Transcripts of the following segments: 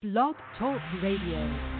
Blog Talk Radio.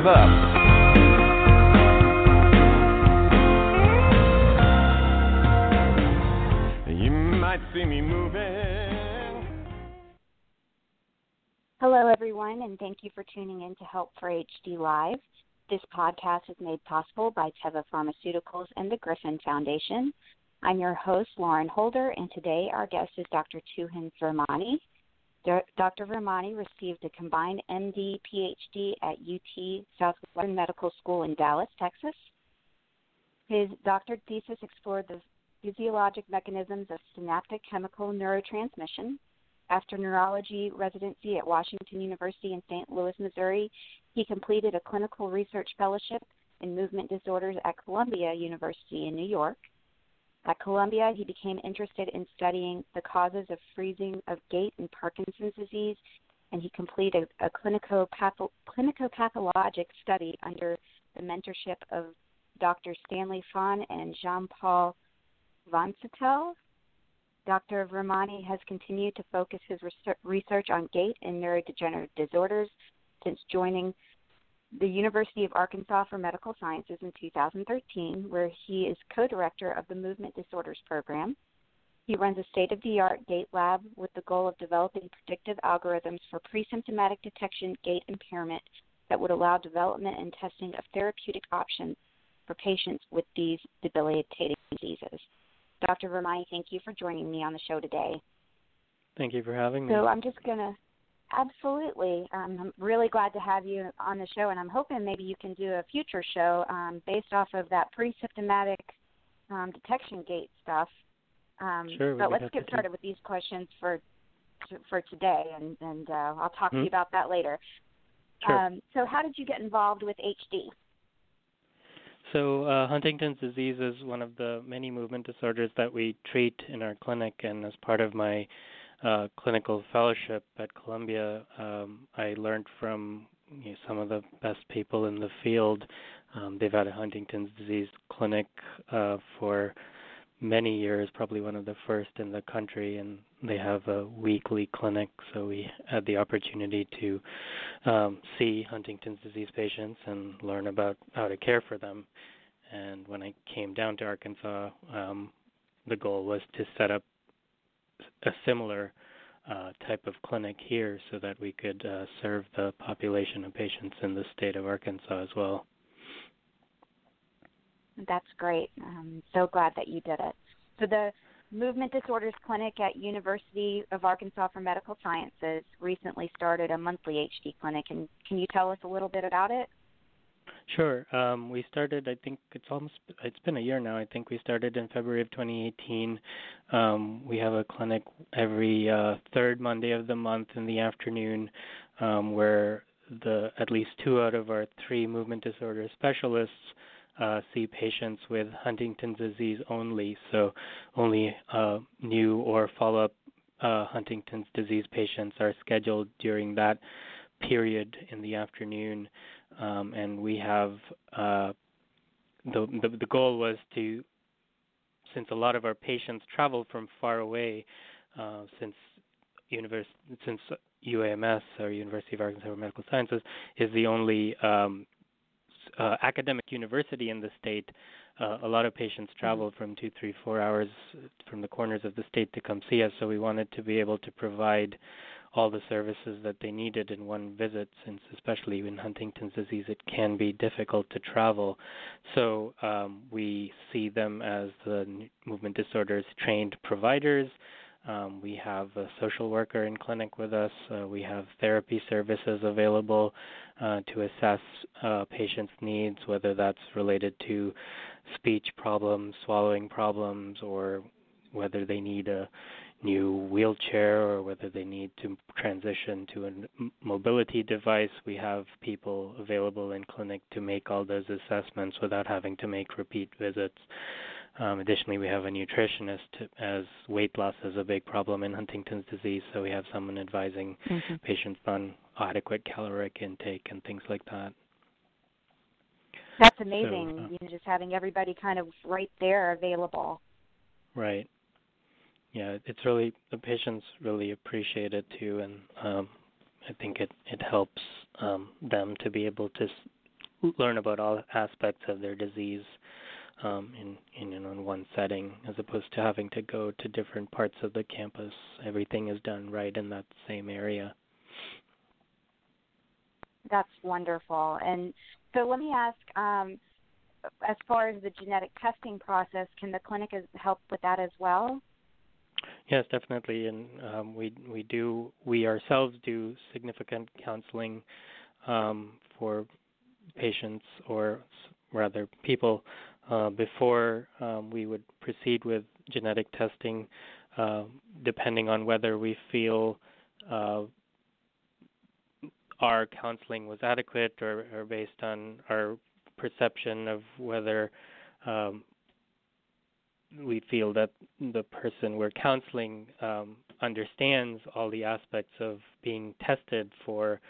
Give up. Hello, everyone, and thank you for tuning in to Help for HD Live. This podcast is made possible by Teva Pharmaceuticals and the Griffin Foundation. I'm your host, Lauren Holder, and today our guest is Dr. Tuhin Virmani. Dr. Virmani received a combined MD PhD at UT Southwestern Medical School in Dallas, Texas. His doctorate thesis explored the physiologic mechanisms of synaptic chemical neurotransmission. After neurology residency at Washington University in St. Louis, Missouri, he completed a clinical research fellowship in movement disorders at Columbia University in New York. At Columbia, he became interested in studying the causes of freezing of gait in Parkinson's disease, and he completed a clinico-patho- clinico-pathologic study under the mentorship of Dr. Stanley Fahn and Jean-Paul Vonsattel. Dr. Virmani has continued to focus his research on gait and neurodegenerative disorders since joining the University of Arkansas for Medical Sciences in 2013, where he is co director of the Movement Disorders Program. He runs a state of the art gait lab with the goal of developing predictive algorithms for pre symptomatic detection gait impairment that would allow development and testing of therapeutic options for patients with these debilitating diseases. Dr. Virmani, thank you for joining me on the show today. Thank you for having me. So I'm just gonna absolutely. Um, I'm really glad to have you on the show, and I'm hoping maybe you can do a future show um, based off of that pre-symptomatic um, detection gait stuff. Um, Sure, but let's get to started with these questions for for today, and and uh, I'll talk to Hmm. you about that later. Sure. Um, so, how did you get involved with HD? So, uh, Huntington's disease is one of the many movement disorders that we treat in our clinic, and as part of my uh, clinical fellowship at Columbia, um, I learned from you know, some of the best people in the field. Um, they've had a Huntington's disease clinic uh, for many years, probably one of the first in the country, and they have a weekly clinic. So we had the opportunity to um, see Huntington's disease patients and learn about how to care for them. And when I came down to Arkansas, um, the goal was to set up a similar uh, type of clinic here so that we could uh, serve the population of patients in the state of Arkansas as well. That's great. I'm so glad that you did it. So the Movement Disorders Clinic at University of Arkansas for Medical Sciences recently started a monthly HD clinic, and can you tell us a little bit about it? Sure. Um, we started. I think it's almost. It's been a year now. I think we started in February of 2018. Um, we have a clinic every uh, third Monday of the month in the afternoon, um, where the at least two out of our three movement disorder specialists uh, see patients with Huntington's disease only. So only uh, new or follow-up uh, Huntington's disease patients are scheduled during that period in the afternoon um, and we have uh, the, the the goal was to since a lot of our patients travel from far away uh, since univers- since UAMS or University of Arkansas for Medical Sciences is the only um, uh, academic university in the state. Uh, a lot of patients travel from two, three, four hours from the corners of the state to come see us. So we wanted to be able to provide all the services that they needed in one visit, since especially in Huntington's disease, it can be difficult to travel. So um, we see them as the movement disorders trained providers. Um, we have a social worker in clinic with us. Uh, we have therapy services available uh, to assess uh, patients' needs, whether that's related to speech problems, swallowing problems, or whether they need a new wheelchair or whether they need to transition to a mobility device. We have people available in clinic to make all those assessments without having to make repeat visits. Um, additionally, we have a nutritionist as weight loss is a big problem in Huntington's disease, so we have someone advising mm-hmm. patients on adequate caloric intake and things like that. That's amazing. So, uh, you know, just having everybody kind of right there available. Right. Yeah, it's really the patients really appreciate it too, and um, I think it it helps um, them to be able to learn about all aspects of their disease um, in, in in one setting, as opposed to having to go to different parts of the campus. Everything is done right in that same area. That's wonderful. And so, let me ask. Um, as far as the genetic testing process, can the clinic help with that as well? Yes, definitely, and um, we we do we ourselves do significant counseling um, for patients, or rather people uh, before um, we would proceed with genetic testing, uh, depending on whether we feel uh, our counseling was adequate or, or, based on our perception of whether um, we feel that the person we're counseling um, understands all the aspects of being tested for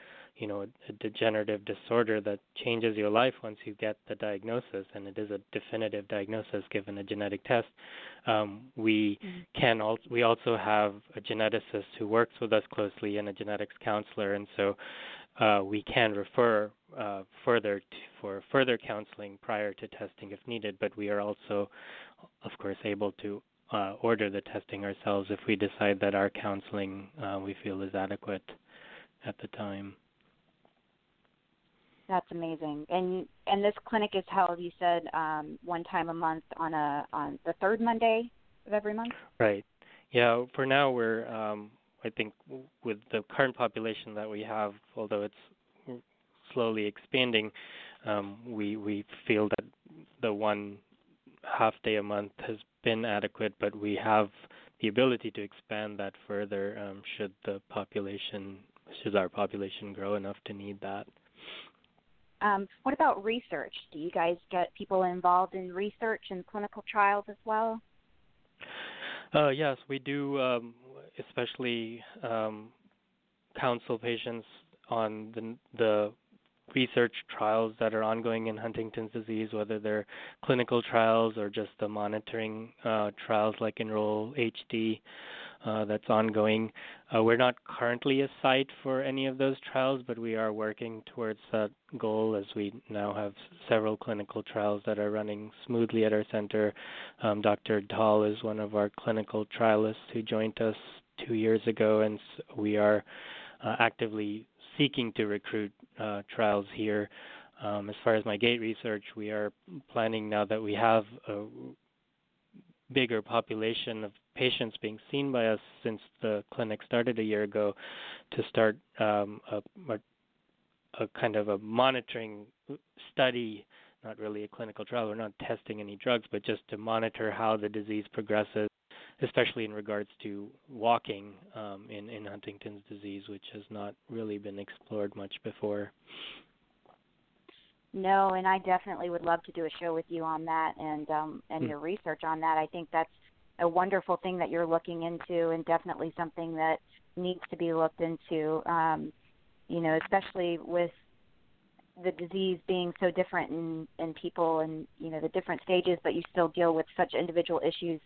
you know, a, degenerative disorder that changes your life once you get the diagnosis, and it is a definitive diagnosis given a genetic test. Um, we mm-hmm. can also we also have a geneticist who works with us closely and a genetics counselor, and so uh, we can refer uh, further to, for further counseling prior to testing if needed. But we are also, course, able to uh, order the testing ourselves if we decide that our counseling uh, we feel is adequate at the time. That's amazing. And and this clinic is held, you said, um, one time a month on a on the third Monday of every month. Right. Yeah. For now, we're um, I think with the current population that we have, although it's slowly expanding, um, we we feel that the one half day a month has been adequate, but we have the ability to expand that further um, should the population should our population grow enough to need that. Um, what about research? Do you guys get people involved in research and clinical trials as well? Uh, yes, we do, um, especially um, counsel patients on the, the research trials that are ongoing in Huntington's disease, whether they're clinical trials or just the monitoring uh, trials like Enroll HD uh, that's ongoing. Uh, we're not currently a site for any of those trials, but we are working towards that goal as we now have several clinical trials that are running smoothly at our center. Um, Dr. Dahl is one of our clinical trialists who joined us two years ago, and we are uh, actively seeking to recruit uh, trials here. Um, as far as my gait research, we are planning now that we have a bigger population of patients being seen by us since the clinic started a year ago to start um, a, a, a, kind of a monitoring study, not really a clinical trial. We're not testing any drugs, but just to monitor how the disease progresses, especially in regards to walking um, in, in Huntington's disease, which has not really been explored much before. No, and I definitely would love to do a show with you on that and um and mm. your research on that. I think that's a wonderful thing that you're looking into and definitely something that needs to be looked into. Um, you know, especially with the disease being so different in, in people and, you know, the different stages, but you still deal with such individual issues,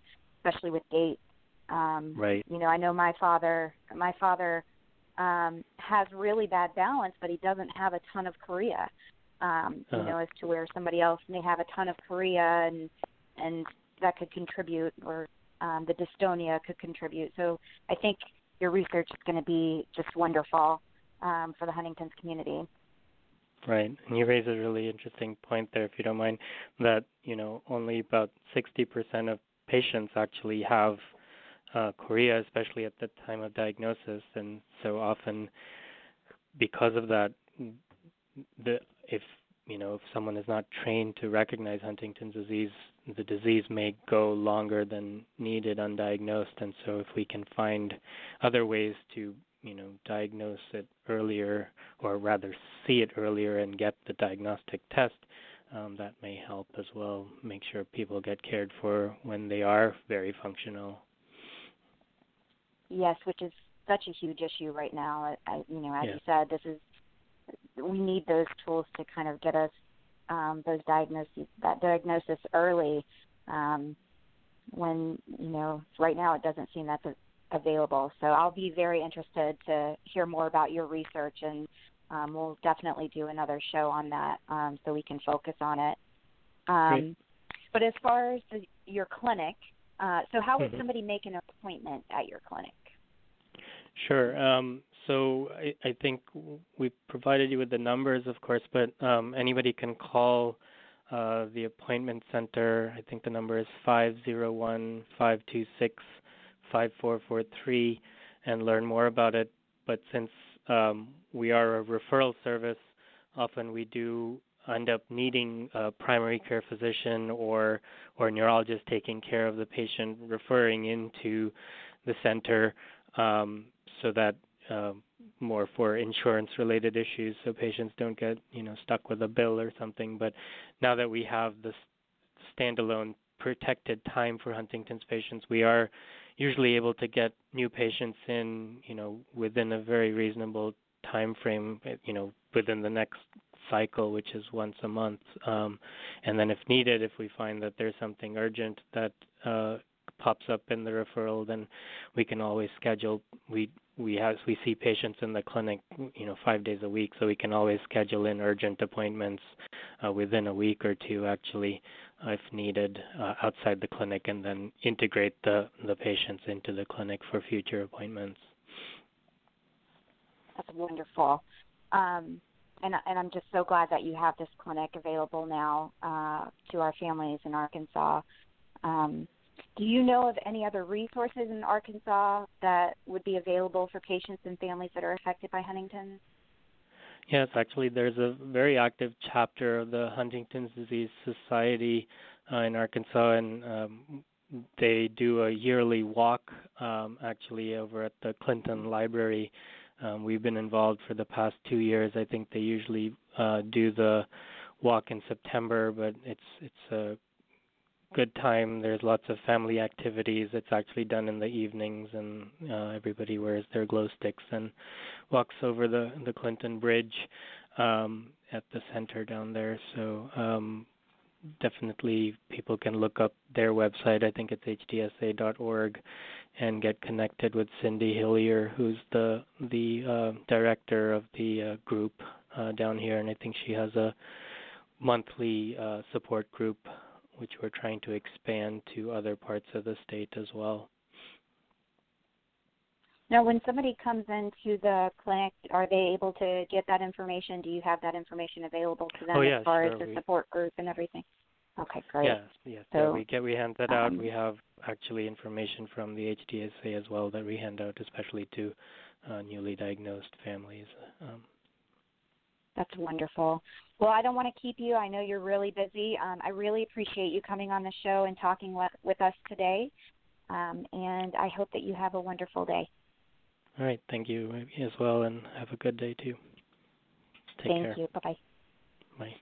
especially with gait. Um, right. You know, I know my father my father um has really bad balance but he doesn't have a ton of chorea um, you uh-huh. know, as to where somebody else may have a ton of chorea and and that could contribute, or um, the dystonia could contribute. So I think your research is going to be just wonderful um, for the Huntington's community. Right, and you raise a really interesting point there, if you don't mind, that you know only about 60% of patients actually have uh, chorea, especially at the time of diagnosis, and so often because of that, the if you know if someone is not trained to recognize Huntington's disease, the disease may go longer than needed undiagnosed, and so if we can find other ways to you know diagnose it earlier, or rather see it earlier and get the diagnostic test, um, that may help as well. Make sure people get cared for when they are very functional. Yes, which is such a huge issue right now. I, you know, as yeah. you said, this is we need those tools to kind of get us um, those diagnoses that diagnosis early. Um, when you know, right now it doesn't seem that's a, available. So I'll be very interested to hear more about your research, and um, we'll definitely do another show on that um, so we can focus on it. Um, but as far as the, your clinic, uh, so how would mm-hmm. somebody make an appointment at your clinic? Sure. Um, so I, I, think we provided you with the numbers, of course, but um, anybody can call uh, the appointment center. I think the number is five zero one five two six five four four three, and learn more about it. But since um, we are a referral service, often we do end up needing a primary care physician or or neurologist taking care of the patient, referring into the center um, so that um, more for insurance related issues so patients don't get you know stuck with a bill or something. But now that we have this standalone protected time for Huntington's patients we are usually able to get new patients in you know within a very reasonable time frame you know within the next cycle which is once a month um, and then if needed if we find that there's something urgent that uh, pops up in the referral, then we can always schedule. We we have we see patients in the clinic, you know, five days a week, so we can always schedule in urgent appointments uh, within a week or two, actually, if needed, uh, outside the clinic, and then integrate the the patients into the clinic for future appointments. That's wonderful. Um, and, and I'm just so glad that you have this clinic available now uh, to our families in Arkansas. Um, do you know of any other resources in Arkansas that would be available for patients and families that are affected by Huntington's? Yes, actually, there's a very active chapter of the Huntington's Disease Society uh, in Arkansas, and um, they do a yearly walk um, actually over at the Clinton Library. Um, we've been involved for the past two years. I think they usually uh, do the walk in September, but it's it's a good time. There's lots of family activities. It's actually done in the evenings, and uh, everybody wears their glow sticks and walks over the the Clinton Bridge um, at the center down there. So um, definitely, people can look up their website. I think it's hdsa.org, and get connected with Cindy Hillier, who's the the uh, director of the uh, group uh, down here, and I think she has a monthly uh, support group which we're trying to expand to other parts of the state as well. Now, when somebody comes into the clinic, are they able to get that information? Do you have that information available to them oh, yeah, as far sure. as the we, support group and everything? Okay, great. Yes, yes. So, yeah, we get we hand that out. Um, we have actually information from the HDSA as well that we hand out, especially to uh, newly diagnosed families. Um, that's wonderful. Well, I don't want to keep you. I know you're really busy. Um, I really appreciate you coming on the show and talking with, with us today. Um, and I hope that you have a wonderful day. All right. Thank you as well, and have a good day too. Take care. Thank care. you. Bye bye. Bye.